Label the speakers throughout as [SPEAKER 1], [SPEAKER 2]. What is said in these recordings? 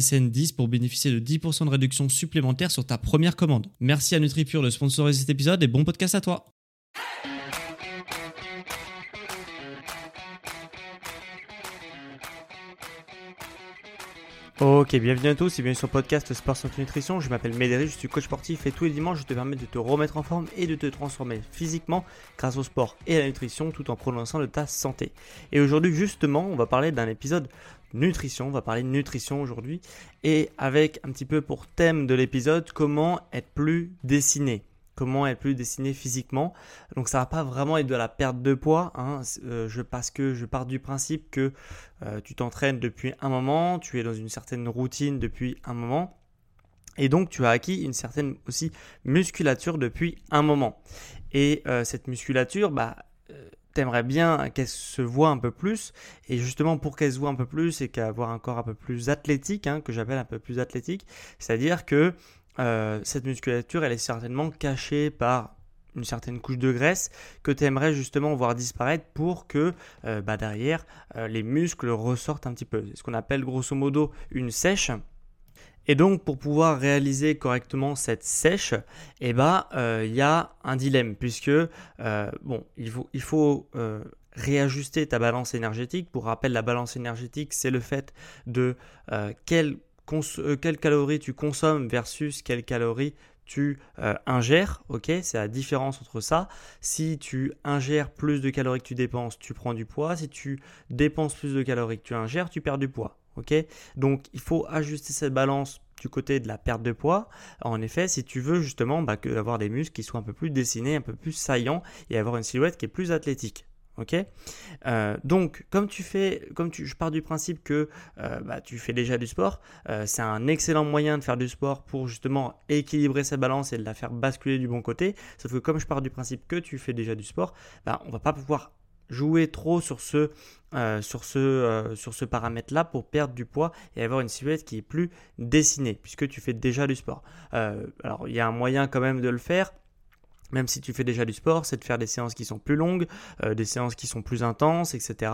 [SPEAKER 1] SSN 10 pour bénéficier de 10% de réduction supplémentaire sur ta première commande. Merci à NutriPure de sponsoriser cet épisode et bon podcast à toi.
[SPEAKER 2] Ok, bienvenue à tous et bienvenue sur le podcast Sport Santé Nutrition. Je m'appelle Médéric, je suis coach sportif et tous les dimanches je te permets de te remettre en forme et de te transformer physiquement grâce au sport et à la nutrition tout en prononçant de ta santé. Et aujourd'hui justement, on va parler d'un épisode nutrition, on va parler de nutrition aujourd'hui et avec un petit peu pour thème de l'épisode comment être plus dessiné comment être plus dessiné physiquement. Donc ça va pas vraiment être de la perte de poids, hein. euh, je, parce que je pars du principe que euh, tu t'entraînes depuis un moment, tu es dans une certaine routine depuis un moment. Et donc tu as acquis une certaine aussi musculature depuis un moment. Et euh, cette musculature, bah, t'aimerais bien qu'elle se voit un peu plus. Et justement, pour qu'elle se voit un peu plus et qu'avoir un corps un peu plus athlétique, hein, que j'appelle un peu plus athlétique, c'est-à-dire que euh, cette musculature, elle est certainement cachée par une certaine couche de graisse que tu aimerais justement voir disparaître pour que euh, bah, derrière euh, les muscles ressortent un petit peu. C'est ce qu'on appelle grosso modo une sèche. Et donc pour pouvoir réaliser correctement cette sèche, eh bah, il y a un dilemme puisque bon, il faut, faut réajuster ta balance énergétique. Pour rappel, la balance énergétique, c'est le fait de quel euh, quelles calories tu consommes versus quelles calories tu euh, ingères, ok? C'est la différence entre ça. Si tu ingères plus de calories que tu dépenses, tu prends du poids. Si tu dépenses plus de calories que tu ingères, tu perds du poids, Donc il faut ajuster cette balance du côté de la perte de poids. En effet, si tu veux justement bah, avoir des muscles qui soient un peu plus dessinés, un peu plus saillants et avoir une silhouette qui est plus athlétique. Ok, euh, donc comme tu fais, comme tu, je pars du principe que euh, bah, tu fais déjà du sport, euh, c'est un excellent moyen de faire du sport pour justement équilibrer sa balance et de la faire basculer du bon côté. Sauf que comme je pars du principe que tu fais déjà du sport, bah, on va pas pouvoir jouer trop sur ce, sur ce, paramètre-là pour perdre du poids et avoir une silhouette qui est plus dessinée puisque tu fais déjà du sport. alors il y a un moyen quand même de le faire même si tu fais déjà du sport, c'est de faire des séances qui sont plus longues, euh, des séances qui sont plus intenses, etc.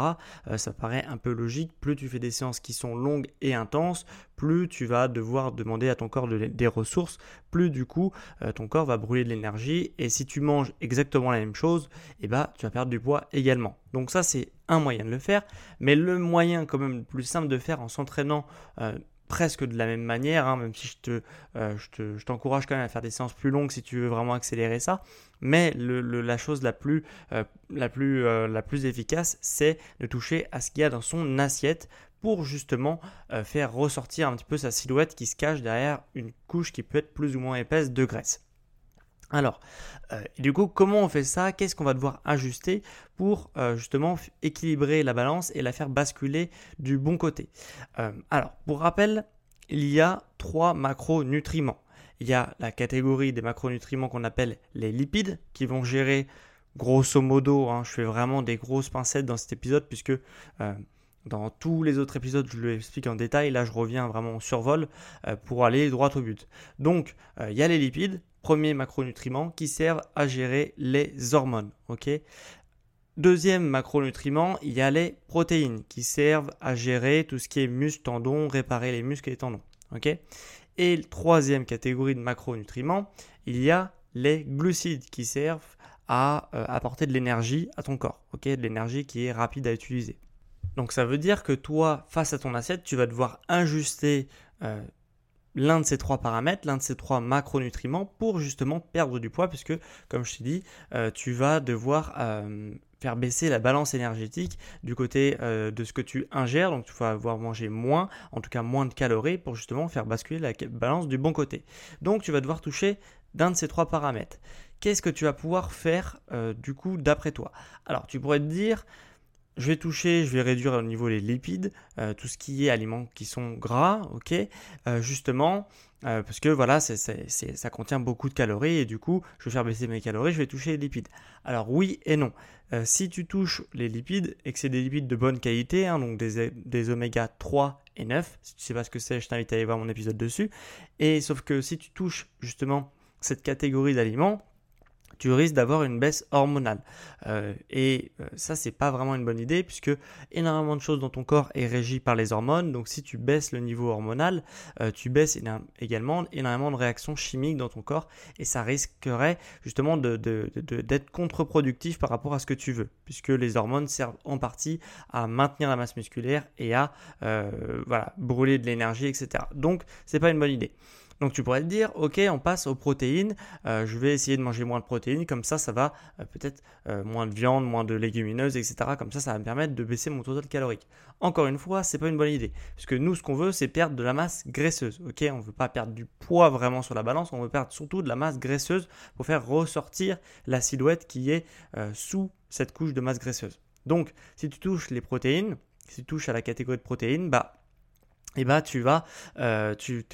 [SPEAKER 2] Euh, ça paraît un peu logique. Plus tu fais des séances qui sont longues et intenses, plus tu vas devoir demander à ton corps des ressources, plus du coup euh, ton corps va brûler de l'énergie. Et si tu manges exactement la même chose, eh ben, tu vas perdre du poids également. Donc ça c'est un moyen de le faire, mais le moyen quand même le plus simple de faire en s'entraînant presque de la même manière, hein, même si je te, euh, je t'encourage quand même à faire des séances plus longues si tu veux vraiment accélérer ça. Mais la chose la plus, euh, la, plus, euh, la plus efficace, c'est de toucher à ce qu'il y a dans son assiette pour justement faire ressortir un petit peu sa silhouette qui se cache derrière une couche qui peut être plus ou moins épaisse de graisse. Alors, euh, du coup, comment on fait ça? Qu'est-ce qu'on va devoir ajuster pour euh, justement équilibrer la balance et la faire basculer du bon côté? Euh, Alors, pour rappel, il y a trois macronutriments. Il y a la catégorie des macronutriments qu'on appelle les lipides, qui vont gérer grosso modo, hein, je fais vraiment des grosses pincettes dans cet épisode, puisque dans tous les autres épisodes, je l'explique en détail. Là, je reviens vraiment en survol pour aller droit au but. Donc, il y a les lipides premiers macronutriments qui servent à gérer les hormones. Deuxième macronutriment, il y a les protéines qui servent à gérer tout ce qui est muscles, tendons, réparer les muscles et les tendons. et troisième catégorie de macronutriments, il y a les glucides qui servent à euh, apporter de l'énergie à ton corps, de l'énergie qui est rapide à utiliser. Donc ça veut dire que toi, face à ton assiette, tu vas devoir ajuster l'un de ces trois paramètres, l'un de ces trois macronutriments pour justement perdre du poids, puisque comme je t'ai dit, euh, tu vas devoir euh, faire baisser la balance énergétique du côté euh, de ce que tu ingères, donc tu vas avoir manger moins, en tout cas moins de calories pour justement faire basculer la balance du bon côté. Donc tu vas devoir toucher d'un de ces trois paramètres. Qu'est-ce que tu vas pouvoir faire du coup d'après toi? Alors tu pourrais te dire, je vais toucher, je vais réduire au niveau les lipides, euh, tout ce qui est aliments qui sont gras, ok, euh, justement, euh, parce que voilà, ça contient beaucoup de calories et du coup, je vais faire baisser mes calories, je vais toucher les lipides. Alors oui et non. si tu touches les lipides et que c'est des lipides de bonne qualité, hein, donc des, des, oméga 3 et 9, si tu sais pas ce que c'est, je t'invite à aller voir mon épisode dessus. Et sauf que si tu touches justement cette catégorie d'aliments, tu risques d'avoir une baisse hormonale. Euh, et euh, ça, c'est pas vraiment une bonne idée puisque énormément de choses dans ton corps est régi par les hormones. Donc, si tu baisses le niveau hormonal, euh, tu baisses également énormément de réactions chimiques dans ton corps et ça risquerait justement d'être de, contre-productif par rapport à ce que tu veux puisque les hormones servent en partie à maintenir la masse musculaire et à voilà, brûler de l'énergie, etc. Donc, c'est pas une bonne idée. Donc tu pourrais te dire, ok, on passe aux protéines, euh, je vais essayer de manger moins de protéines, comme ça, ça va euh, peut-être euh, moins de viande, moins de légumineuses, etc. Comme ça, ça va me permettre de baisser mon total calorique. Encore une fois, c'est pas une bonne idée, puisque nous, ce qu'on veut, c'est perdre de la masse graisseuse. Ok, on veut pas perdre du poids vraiment sur la balance, on veut perdre surtout de la masse graisseuse pour faire ressortir la silhouette qui est sous cette couche de masse graisseuse. Donc, si tu touches les protéines, si tu touches à la catégorie de protéines, bah eh bah tu vas, euh, tu,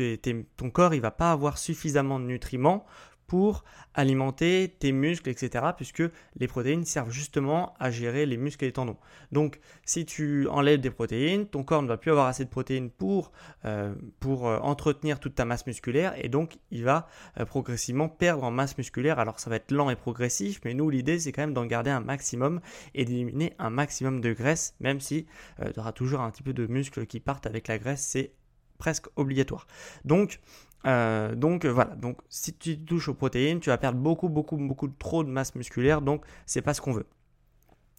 [SPEAKER 2] ton corps il va pas avoir suffisamment de nutriments pour alimenter tes muscles, etc. Puisque les protéines servent justement à gérer les muscles et les tendons. Donc si tu enlèves des protéines, ton corps ne va plus avoir assez de protéines pour, euh, euh, entretenir toute ta masse musculaire et donc il va euh, progressivement perdre en masse musculaire. Alors ça va être lent et progressif, mais nous l'idée c'est quand même d'en garder un maximum et d'éliminer un maximum de graisse, même si tu auras toujours un petit peu de muscles qui partent avec la graisse, c'est presque obligatoire. Donc euh, donc euh, voilà, donc si tu touches aux protéines, tu vas perdre beaucoup, beaucoup, beaucoup trop de masse musculaire, donc c'est pas ce qu'on veut.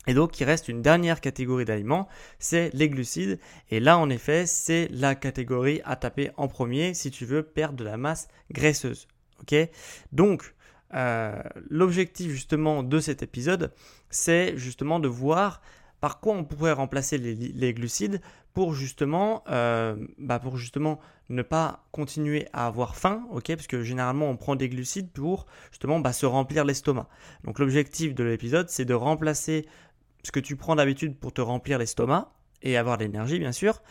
[SPEAKER 2] Et donc il reste une dernière catégorie d'aliments, c'est les glucides. Et là en effet, c'est la catégorie à taper en premier si tu veux perdre de la masse graisseuse. Ok? Donc euh, l'objectif justement de cet épisode, c'est justement de voir par quoi on pourrait remplacer les, glucides pour justement, bah pour justement ne pas continuer à avoir faim, ok Parce que généralement on prend des glucides pour justement bah, se remplir l'estomac. Donc l'objectif de l'épisode, c'est de remplacer ce que tu prends d'habitude pour te remplir l'estomac et avoir de l'énergie bien sûr,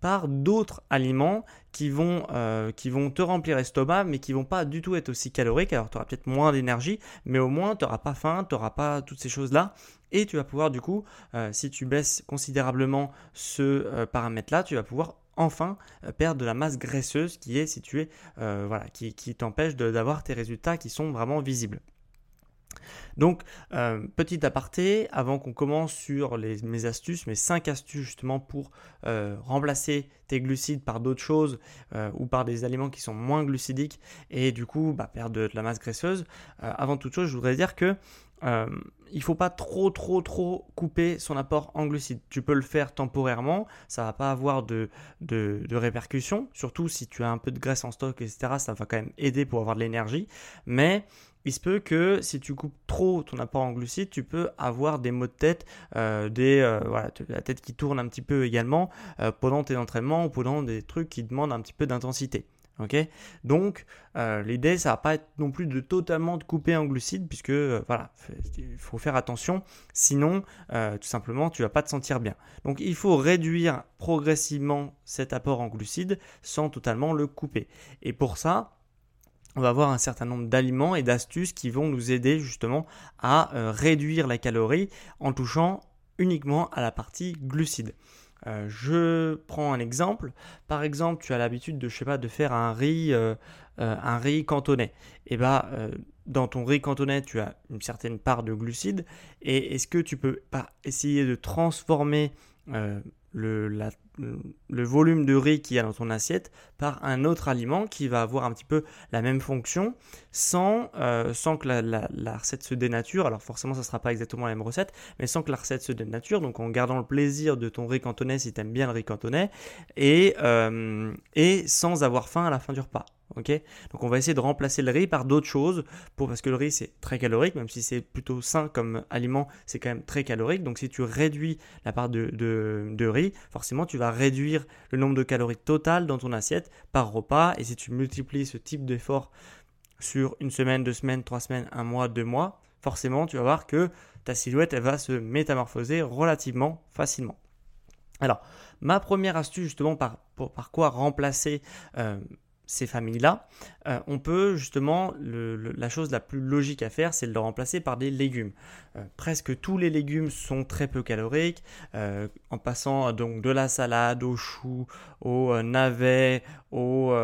[SPEAKER 2] par d'autres aliments qui vont, euh, te remplir l'estomac, mais qui vont pas du tout être aussi caloriques. Alors tu auras peut-être moins d'énergie, mais au moins tu n'auras pas faim, tu n'auras pas toutes ces choses-là. Et tu vas pouvoir du coup, euh, si tu baisses considérablement ce euh, paramètre-là, tu vas pouvoir enfin perdre de la masse graisseuse qui est située, voilà, qui, qui t'empêche d'avoir tes résultats qui sont vraiment visibles. Donc, euh, petit aparté, avant qu'on commence sur mes astuces, mes 5 astuces justement pour euh, remplacer tes glucides par d'autres choses euh, ou par des aliments qui sont moins glucidiques et du coup bah, perdre de, la masse graisseuse, avant toute chose, je voudrais dire que il faut pas trop trop trop couper son apport en glucides. Tu peux le faire temporairement, ça va pas avoir de, répercussions, surtout si tu as un peu de graisse en stock, etc. Ça va quand même aider pour avoir de l'énergie, mais il se peut que si tu coupes trop ton apport en glucides, tu peux avoir des maux de tête, euh, des, euh, voilà, la tête qui tourne un petit peu également euh, pendant tes entraînements ou pendant des trucs qui demandent un petit peu d'intensité. Donc l'idée ça va pas être non plus de totalement de couper en glucides puisque voilà, il faut faire attention, sinon tout simplement tu vas pas te sentir bien. Donc il faut réduire progressivement cet apport en glucides sans totalement le couper. Et pour ça, on va avoir un certain nombre d'aliments et d'astuces qui vont nous aider justement à euh, réduire la calorie en touchant uniquement à la partie glucides. Euh, je prends un exemple. Par exemple, tu as l'habitude de, je sais pas, de faire un riz, euh, un riz cantonais. Et eh bah, dans ton riz cantonais, tu as une certaine part de glucides. Et est-ce que tu peux pas essayer de transformer le, la le volume de riz qu'il y a dans ton assiette par un autre aliment qui va avoir un petit peu la même fonction sans, euh, que la, recette se dénature. Alors forcément, ça ne sera pas exactement la même recette, mais sans que la recette se dénature, donc en gardant le plaisir de ton riz cantonais si tu aimes bien le riz cantonais, et, euh, et sans avoir faim à la fin du repas. Donc on va essayer de remplacer le riz par d'autres choses pour parce que le riz c'est très calorique, même si c'est plutôt sain comme aliment, c'est quand même très calorique. Donc si tu réduis la part de, de, riz, forcément tu vas réduire le nombre de calories totales dans ton assiette par repas. Et si tu multiplies ce type d'effort sur une semaine, deux semaines, trois semaines, un mois, deux mois, forcément tu vas voir que ta silhouette elle va se métamorphoser relativement facilement. Alors, ma première astuce justement par, par quoi remplacer euh, ces familles-là, euh, on peut justement, la chose la plus logique à faire, c'est de le remplacer par des légumes. Euh, presque tous les légumes sont très peu caloriques, euh, en passant donc de la salade au chou, au navet, au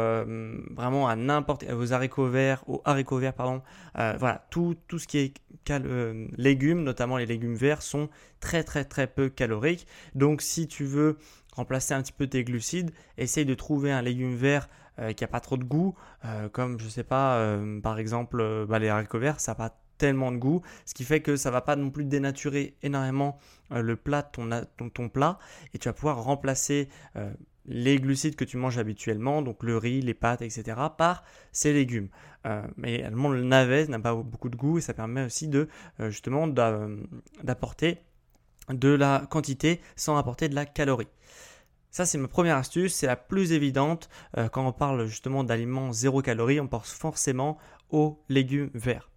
[SPEAKER 2] vraiment à n'importe aux haricots verts, aux haricots verts pardon. voilà, tout, tout ce qui est légumes, notamment les légumes verts, sont très très très peu caloriques. Donc si tu veux remplacer un petit peu tes glucides, essaye de trouver un légume vert euh, qui n'a pas trop de goût, euh, comme je sais pas, euh, par exemple bah, les haricots verts, ça n'a pas tellement de goût, ce qui fait que ça va pas non plus dénaturer énormément le plat ton, ton, plat, et tu vas pouvoir remplacer les glucides que tu manges habituellement, donc le riz, les pâtes, etc., par ces légumes. mais également le navet n'a pas beaucoup de goût et ça permet aussi justement d'apporter de la quantité sans apporter de la calorie. Ça, c'est ma première astuce, c'est la plus évidente. Euh, quand on parle justement d'aliments zéro calorie, on pense forcément aux légumes verts.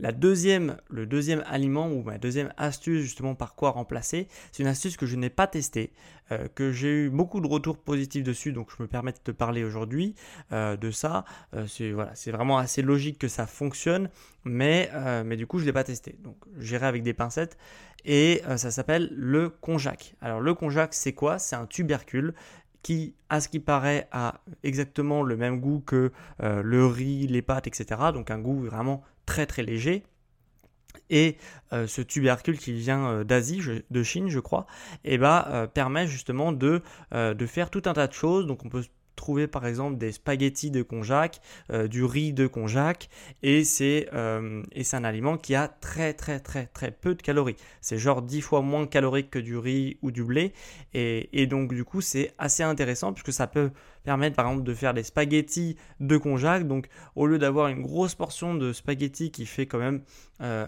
[SPEAKER 2] La deuxième, le deuxième aliment ou ma deuxième astuce justement par quoi remplacer, c'est une astuce que je n'ai pas testée, euh, que j'ai eu beaucoup de retours positifs dessus, donc je me permets de te parler aujourd'hui euh, de ça. Euh, c'est voilà, vraiment assez logique que ça fonctionne, mais, mais du coup je l'ai pas testé. Donc j'irai avec des pincettes et ça s'appelle le konjac. Alors le konjac c'est quoi? C'est un tubercule qui, à ce qui paraît, a exactement le même goût que le riz, les pâtes, etc. Donc un goût vraiment très très léger. Et euh, ce tubercule qui vient euh, d'Asie, de Chine je crois, et eh ben, euh, permet justement de, de faire tout un tas de choses. Donc on peut trouver par exemple des spaghettis de konjac, du riz de konjac, et c'est un aliment qui a très très très très peu de calories. C'est genre 10 fois moins calorique que du riz ou du blé, et, et donc du coup c'est assez intéressant puisque ça peut permettre par exemple de faire des spaghettis de konjac. Donc au lieu d'avoir une grosse portion de spaghettis qui fait quand même euh,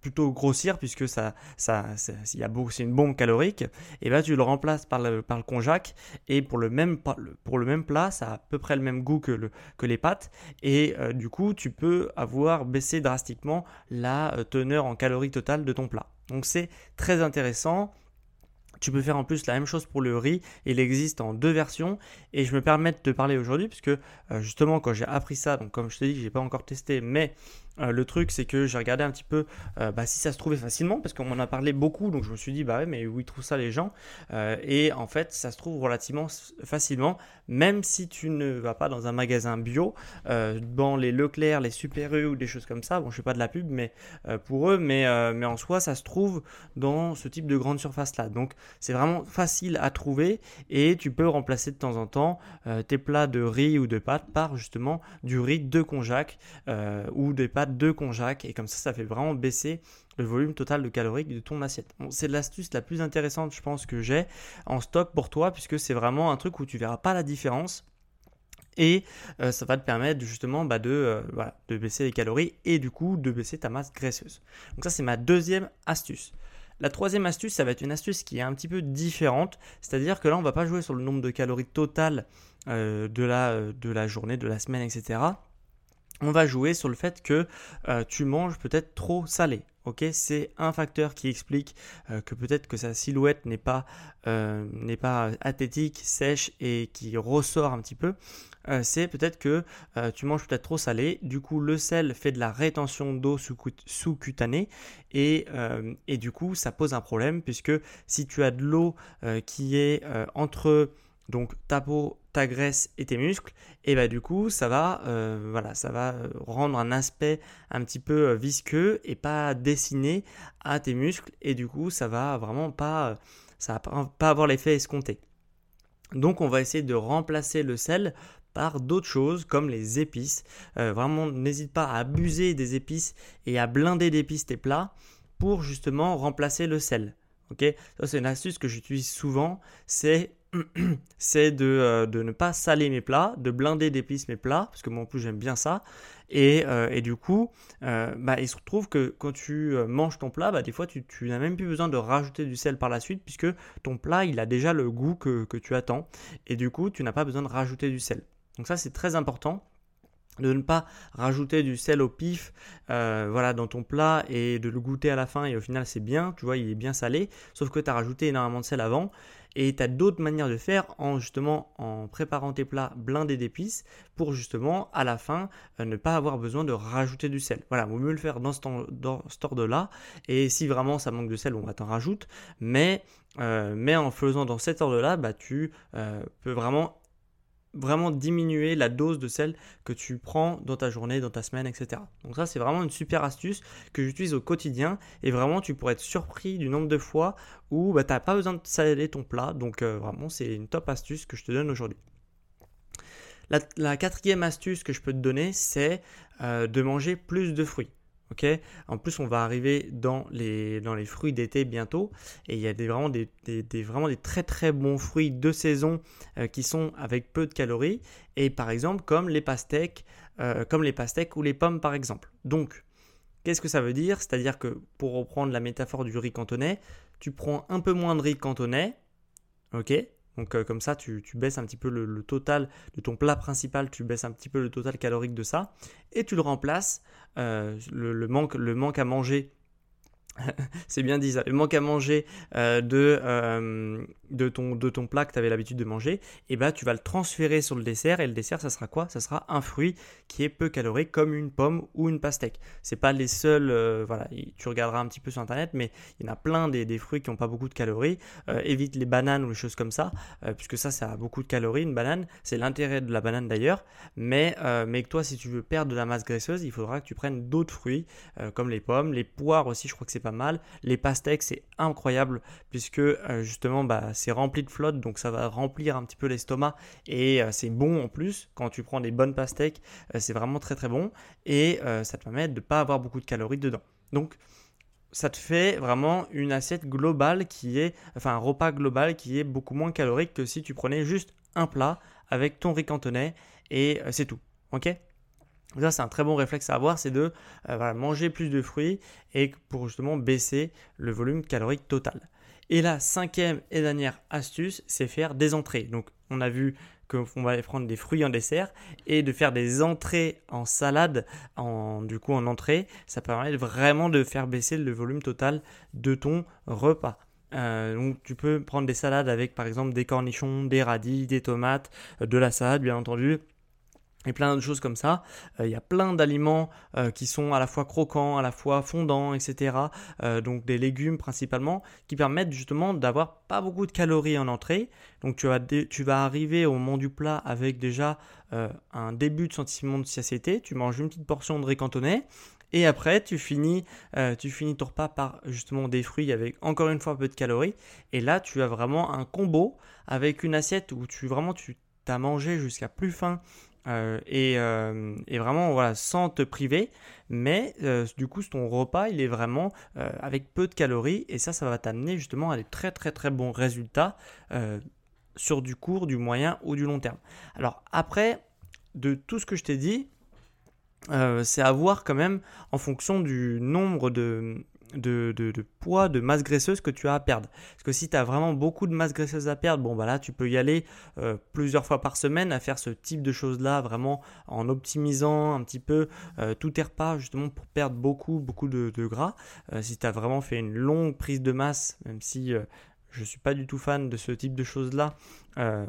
[SPEAKER 2] plutôt grossir puisque ça, c'est une bombe calorique, et ben tu le remplaces par le, par et pour le, même, pour plat, ça a à peu près le même goût que les pâtes et euh, du coup tu peux avoir baissé drastiquement la euh, teneur en calories totale de ton plat. Donc c'est très intéressant. Tu peux faire en plus la même chose pour le riz. Il existe en deux versions et je me permets de te parler aujourd'hui puisque euh, justement quand j'ai appris ça, donc comme je te dis, j'ai pas encore testé, mais euh, le truc, c'est que j'ai regardé un petit peu euh, bah, si ça se trouvait facilement, parce qu'on m'en a parlé beaucoup, donc je me suis dit, bah ouais, mais où ils trouvent ça les gens euh, Et en fait, ça se trouve relativement facilement, même si tu ne vas pas dans un magasin bio, dans les Leclerc, les Super U ou des choses comme ça. Bon, je fais pas de la pub, mais pour eux, mais, en soi, ça se trouve dans ce type de grande surface là. Donc, c'est vraiment facile à trouver et tu peux remplacer de temps en temps tes plats de riz ou de pâtes par justement du riz de konjac ou des pâtes de konjac et comme ça, ça fait vraiment baisser le volume total de calories de ton assiette. c'est l'astuce la plus intéressante, je pense, que j'ai en stock pour toi, puisque c'est vraiment un truc où tu verras pas la différence. Et euh, ça va te permettre justement bah, de, euh, de baisser les calories et du coup de baisser ta masse graisseuse. Donc ça c'est ma deuxième astuce. La troisième astuce, ça va être une astuce qui est un petit peu différente, c'est-à-dire que là on va pas jouer sur le nombre de calories totales euh, de, la, de la journée, de la semaine, etc on va jouer sur le fait que euh, tu manges peut-être trop salé. C'est un facteur qui explique euh, que peut-être que sa silhouette n'est pas euh, athlétique, sèche et qui ressort un petit peu. c'est peut-être que tu manges peut-être trop salé. Du coup, le sel fait de la rétention d'eau sous-cutanée et du coup, ça pose un problème puisque si tu as de l'eau qui est entre donc ta peau, ta graisse et tes muscles, et bah du coup ça va, euh, voilà, ça va euh, rendre un aspect un petit peu euh, visqueux et pas dessiné à tes muscles, et du coup ça va vraiment pas, ça va pas avoir l'effet escompté. Donc on va essayer de remplacer le sel par d'autres choses comme les épices. Vraiment, n'hésite pas à abuser des épices et à blinder d'épices tes plats pour justement remplacer le sel. Ok, ça c'est une astuce que j'utilise souvent, c'est c'est de, euh, de, ne pas saler mes plats, de blinder d'épices mes plats, parce que moi en plus j'aime bien ça. Et, euh, et du coup, euh, bah, il se trouve que quand tu manges ton plat, bah, des fois tu, tu n'as même plus besoin de rajouter du sel par la suite, puisque ton plat il a déjà le goût que, que tu attends. Et du coup, tu n'as pas besoin de rajouter du sel. Donc ça c'est très important de ne pas rajouter du sel au pif voilà, dans ton plat et de le goûter à la fin et au final c'est bien, tu vois, il est bien salé, sauf que tu as rajouté énormément de sel avant et tu as d'autres manières de faire en justement en préparant tes plats blindés d'épices pour justement à la fin euh, ne pas avoir besoin de rajouter du sel. Voilà, vaut mieux le faire dans ce, dans ce ordre-là et si vraiment ça manque de sel, on va t'en rajoute, mais, euh, mais en faisant dans cet ordre-là, bah, tu peux vraiment vraiment diminuer la dose de sel que tu prends dans ta journée, dans ta semaine, etc. Donc ça, c'est vraiment une super astuce que j'utilise au quotidien et vraiment, tu pourrais être surpris du nombre de fois où bah, tu n'as pas besoin de saler ton plat. Donc euh, vraiment, c'est une top astuce que je te donne aujourd'hui. La, quatrième astuce que je peux te donner, c'est euh, de manger plus de fruits en plus, on va arriver dans les, fruits d'été bientôt. Et il y a des, vraiment, des, vraiment des très très bons fruits de saison euh, qui sont avec peu de calories. Et par exemple comme les pastèques, euh, comme les pastèques ou les pommes par exemple. Donc, qu'est-ce que ça veut dire? C'est-à-dire que pour reprendre la métaphore du riz cantonais, tu prends un peu moins de riz cantonais, ok? Donc euh, comme ça, tu, baisses un petit peu le, total de ton plat principal, tu baisses un petit peu le total calorique de ça, et tu le remplaces, euh, le, manque, le manque à manger c'est bien dit ça. Le manque à manger euh, de, euh, de, ton, plat que tu avais l'habitude de manger, et eh ben, tu vas le transférer sur le dessert. Et le dessert, ça sera quoi? Ça sera un fruit qui est peu calorique, comme une pomme ou une pastèque. C'est pas les seuls. Euh, voilà, tu regarderas un petit peu sur internet, mais il y en a plein des, des fruits qui n'ont pas beaucoup de calories. évite les bananes ou les choses comme ça, puisque ça, ça a beaucoup de calories. Une banane, c'est l'intérêt de la banane d'ailleurs. Mais, mais toi, si tu veux perdre de la masse graisseuse, il faudra que tu prennes d'autres fruits, comme les pommes, les poires aussi. Je crois que c'est pas mal. Les pastèques, c'est incroyable puisque euh, justement bah, c'est rempli de flotte, donc ça va remplir un petit peu l'estomac et euh, c'est bon en plus. Quand tu prends des bonnes pastèques, euh, c'est vraiment très très bon et ça te permet de ne pas avoir beaucoup de calories dedans. Donc ça te fait vraiment une assiette globale qui est, enfin un repas global qui est beaucoup moins calorique que si tu prenais juste un plat avec ton riz cantonais et c'est tout. Ok? Ça, c'est un très bon réflexe à avoir, c'est de euh, manger plus de fruits et pour justement baisser le volume calorique total. Et la cinquième et dernière astuce, c'est faire des entrées. Donc, on a vu qu'on va prendre des fruits en dessert et de faire des entrées en salade, en, du coup en entrée, ça permet vraiment de faire baisser le volume total de ton repas. Euh, donc tu peux prendre des salades avec par exemple des cornichons, des radis, des tomates, euh, de la salade bien entendu, et plein de choses comme ça. Euh, il y a plein d'aliments euh, qui sont à la fois croquants, à la fois fondants, etc. Euh, donc des légumes principalement, qui permettent justement d'avoir pas beaucoup de calories en entrée. Donc tu vas, tu vas arriver au moment du plat avec déjà un début de sentiment de satiété. Tu manges une petite portion de riz cantonais. Et après, tu finis, tu finis ton repas par justement des fruits avec encore une fois peu de calories. Et là, tu as vraiment un combo avec une assiette où tu vraiment tu as mangé jusqu'à plus faim euh, euh, et, vraiment voilà sans te priver. Mais euh, du coup ton repas il est vraiment avec peu de calories. Et ça ça va t'amener justement à des très très très bons résultats sur du court du moyen ou du long terme. Alors après de tout ce que je t'ai dit c'est à voir quand même en fonction du nombre de, de, poids, de masse graisseuse que tu as à perdre. Parce que si tu as vraiment beaucoup de masse graisseuse à perdre, bon bah là tu peux y aller euh, plusieurs fois par semaine à faire ce type de choses-là, vraiment en optimisant un petit peu euh, tous tes repas justement pour perdre beaucoup, beaucoup de, gras. Euh, si tu as vraiment fait une longue prise de masse, même si je ne suis pas du tout fan de ce type de choses-là,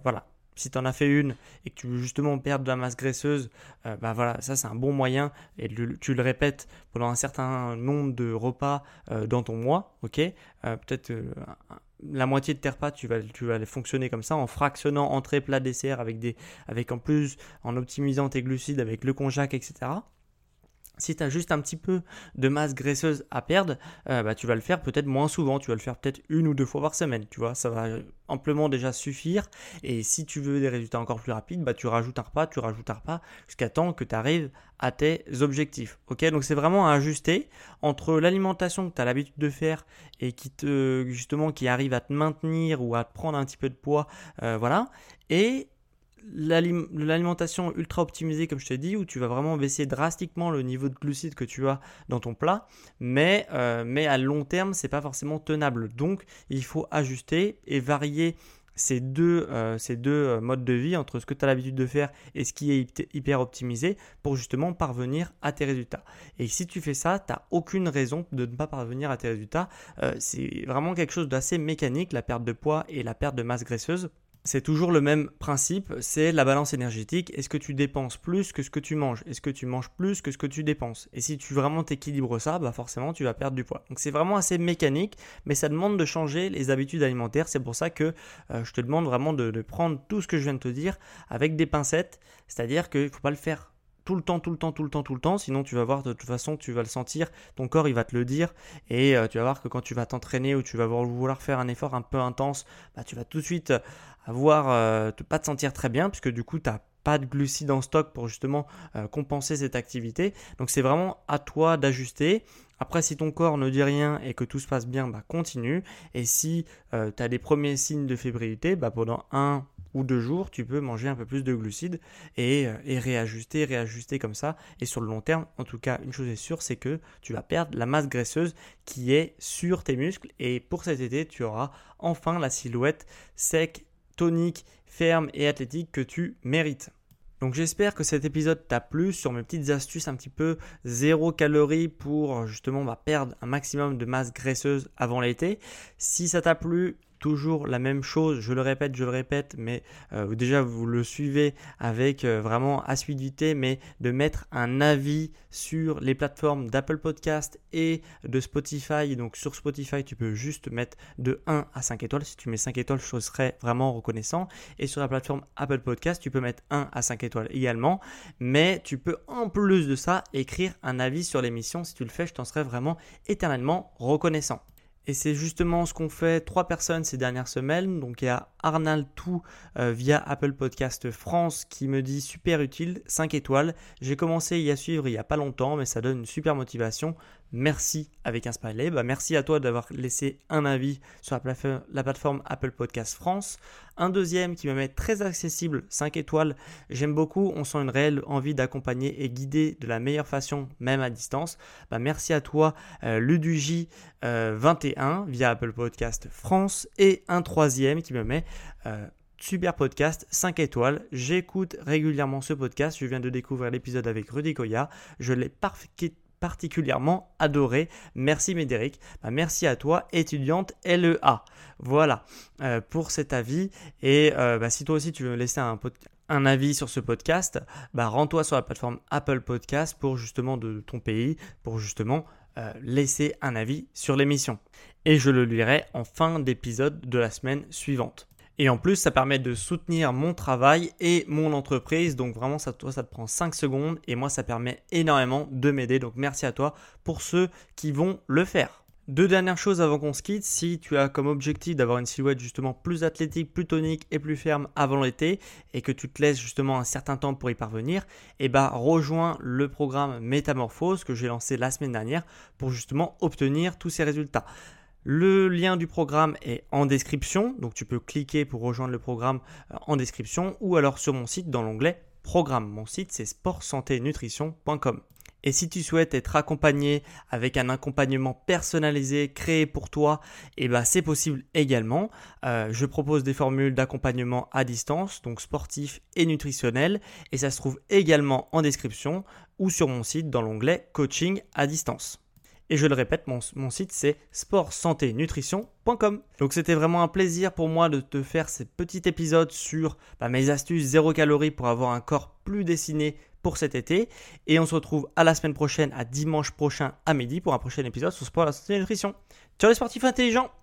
[SPEAKER 2] voilà, si tu en as fait une et que tu veux justement perdre de la masse graisseuse, euh, bah voilà, ça c'est un bon moyen et tu le répètes pendant un certain nombre de repas euh, dans ton mois, ok? Euh, Peut-être la moitié de tes repas, tu vas, vas fonctionner comme ça en fractionnant entrée, plat, dessert avec, des, avec en plus en optimisant tes glucides avec le konjac, etc. Si tu as juste un petit peu de masse graisseuse à perdre, euh, bah, tu vas le faire peut-être moins souvent, tu vas le faire peut-être une ou deux fois par semaine, tu vois, ça va amplement déjà suffire. Et si tu veux des résultats encore plus rapides, bah, tu rajoutes un repas, tu rajoutes un repas jusqu'à temps que tu arrives à tes objectifs. Ok, donc c'est vraiment à ajuster entre l'alimentation que tu as l'habitude de faire et qui te justement qui arrive à te maintenir ou à te prendre un petit peu de poids, euh, voilà, et l'alimentation ultra optimisée, comme je te dis, où tu vas vraiment baisser drastiquement le niveau de glucides que tu as dans ton plat, mais, euh, mais à long terme, c'est pas forcément tenable. Donc, il faut ajuster et varier ces deux, euh, ces deux euh, modes de vie entre ce que tu as l'habitude de faire et ce qui est hyper optimisé pour justement parvenir à tes résultats. Et si tu fais ça, tu n'as aucune raison de ne pas parvenir à tes résultats. c'est vraiment quelque chose d'assez mécanique, la perte de poids et la perte de masse graisseuse c'est toujours le même principe, c'est la balance énergétique. Est-ce que tu dépenses plus que ce que tu manges? Est-ce que tu manges plus que ce que tu dépenses? Et si tu vraiment t'équilibres ça, bah forcément tu vas perdre du poids. Donc c'est vraiment assez mécanique, mais ça demande de changer les habitudes alimentaires. C'est pour ça que euh, je te demande vraiment de, de prendre tout ce que je viens de te dire avec des pincettes. C'est-à-dire qu'il ne faut pas le faire tout le temps, tout le temps, tout le temps, tout le temps. Sinon, tu vas voir de toute façon, tu vas le sentir. Ton corps, il va te le dire. Et euh, tu vas voir que quand tu vas t'entraîner ou tu vas vouloir faire un effort un peu intense, bah, tu vas tout de suite avoir, euh, pas te sentir très bien, puisque du coup, tu n'as pas de glucides en stock pour justement euh, compenser cette activité. Donc, c'est vraiment à toi d'ajuster. Après, si ton corps ne dit rien et que tout se passe bien, bah, continue. Et si tu as des premiers signes de fébrilité, bah, pendant un ou deux jours, tu peux manger un peu plus de glucides et, euh, et, réajuster, réajuster comme ça. Et sur le long terme, en tout cas, une chose est sûre, c'est que tu vas perdre la masse graisseuse qui est sur tes muscles. Et pour cet été, tu auras enfin la silhouette sec, tonique, ferme et athlétique que tu mérites. Donc j'espère que cet épisode t'a plu sur mes petites astuces un petit peu zéro calorie pour justement bah, perdre un maximum de masse graisseuse avant l'été. Si ça t'a plu, toujours la même chose, je le répète, je le répète, mais euh, déjà vous le suivez avec euh, vraiment assiduité, mais de mettre un avis sur les plateformes d'Apple Podcast et de Spotify. Donc sur Spotify, tu peux juste mettre de 1 à 5 étoiles. Si tu mets 5 étoiles, je serais vraiment reconnaissant. Et sur la plateforme Apple Podcast, tu peux mettre 1 à 5 étoiles également. Mais tu peux en plus de ça écrire un avis sur l'émission. Si tu le fais, je t'en serais vraiment éternellement reconnaissant. Et c'est justement ce qu'ont fait trois personnes ces dernières semaines. Donc il y a Arnald Tout euh, via Apple Podcast France qui me dit super utile, 5 étoiles. J'ai commencé à y suivre il n'y a pas longtemps, mais ça donne une super motivation merci avec un. Bah, merci à toi d'avoir laissé un avis sur la, plateforme Apple Podcast France. Un deuxième qui me met très accessible, 5 étoiles. J'aime beaucoup, on sent une réelle envie d'accompagner et guider de la meilleure façon, même à distance. Bah, merci à toi, euh, Luduj21 euh, via Apple Podcast France. Et un troisième qui me met... Euh, super podcast, 5 étoiles. J'écoute régulièrement ce podcast. Je viens de découvrir l'épisode avec Rudy Koya. Je l'ai parfaitement particulièrement adoré. Merci Médéric. Bah, merci à toi, étudiante LEA. Voilà euh, pour cet avis. Et euh, bah, si toi aussi tu veux me laisser un, avis sur ce podcast, bah, rends-toi sur la plateforme Apple Podcast pour justement de ton pays, pour justement euh, laisser un avis sur l'émission. Et je le lirai en fin d'épisode de la semaine suivante. Et en plus, ça permet de soutenir mon travail et mon entreprise. Donc vraiment, ça, te prend 5 secondes et moi, ça permet énormément de m'aider. Donc merci à toi pour ceux qui vont le faire. Deux dernières choses avant qu'on se quitte. Si tu as comme objectif d'avoir une silhouette justement plus athlétique, plus tonique et plus ferme avant l'été et que tu te laisses justement un certain temps pour y parvenir, eh ben rejoins le programme Métamorphose que j'ai lancé la semaine dernière pour justement obtenir tous ces résultats. Le lien du programme est en description, donc tu peux cliquer pour rejoindre le programme euh, en description ou alors sur mon site dans l'onglet Programme. Mon site c'est sportsanténutrition.com. Et si tu souhaites être accompagné avec un accompagnement personnalisé créé pour toi, eh ben c'est possible également. Euh, je propose des formules d'accompagnement à distance, donc sportif et nutritionnel, et ça se trouve également en description ou sur mon site dans l'onglet Coaching à distance. Et je le répète, mon, site c'est sportsanténutrition.com. Donc c'était vraiment un plaisir pour moi de te faire ces petits épisodes sur bah, mes astuces zéro calorie pour avoir un corps plus dessiné pour cet été. Et on se retrouve à la semaine prochaine, à dimanche prochain à midi pour un prochain épisode sur sport, la santé nutrition. Ciao les sportifs intelligents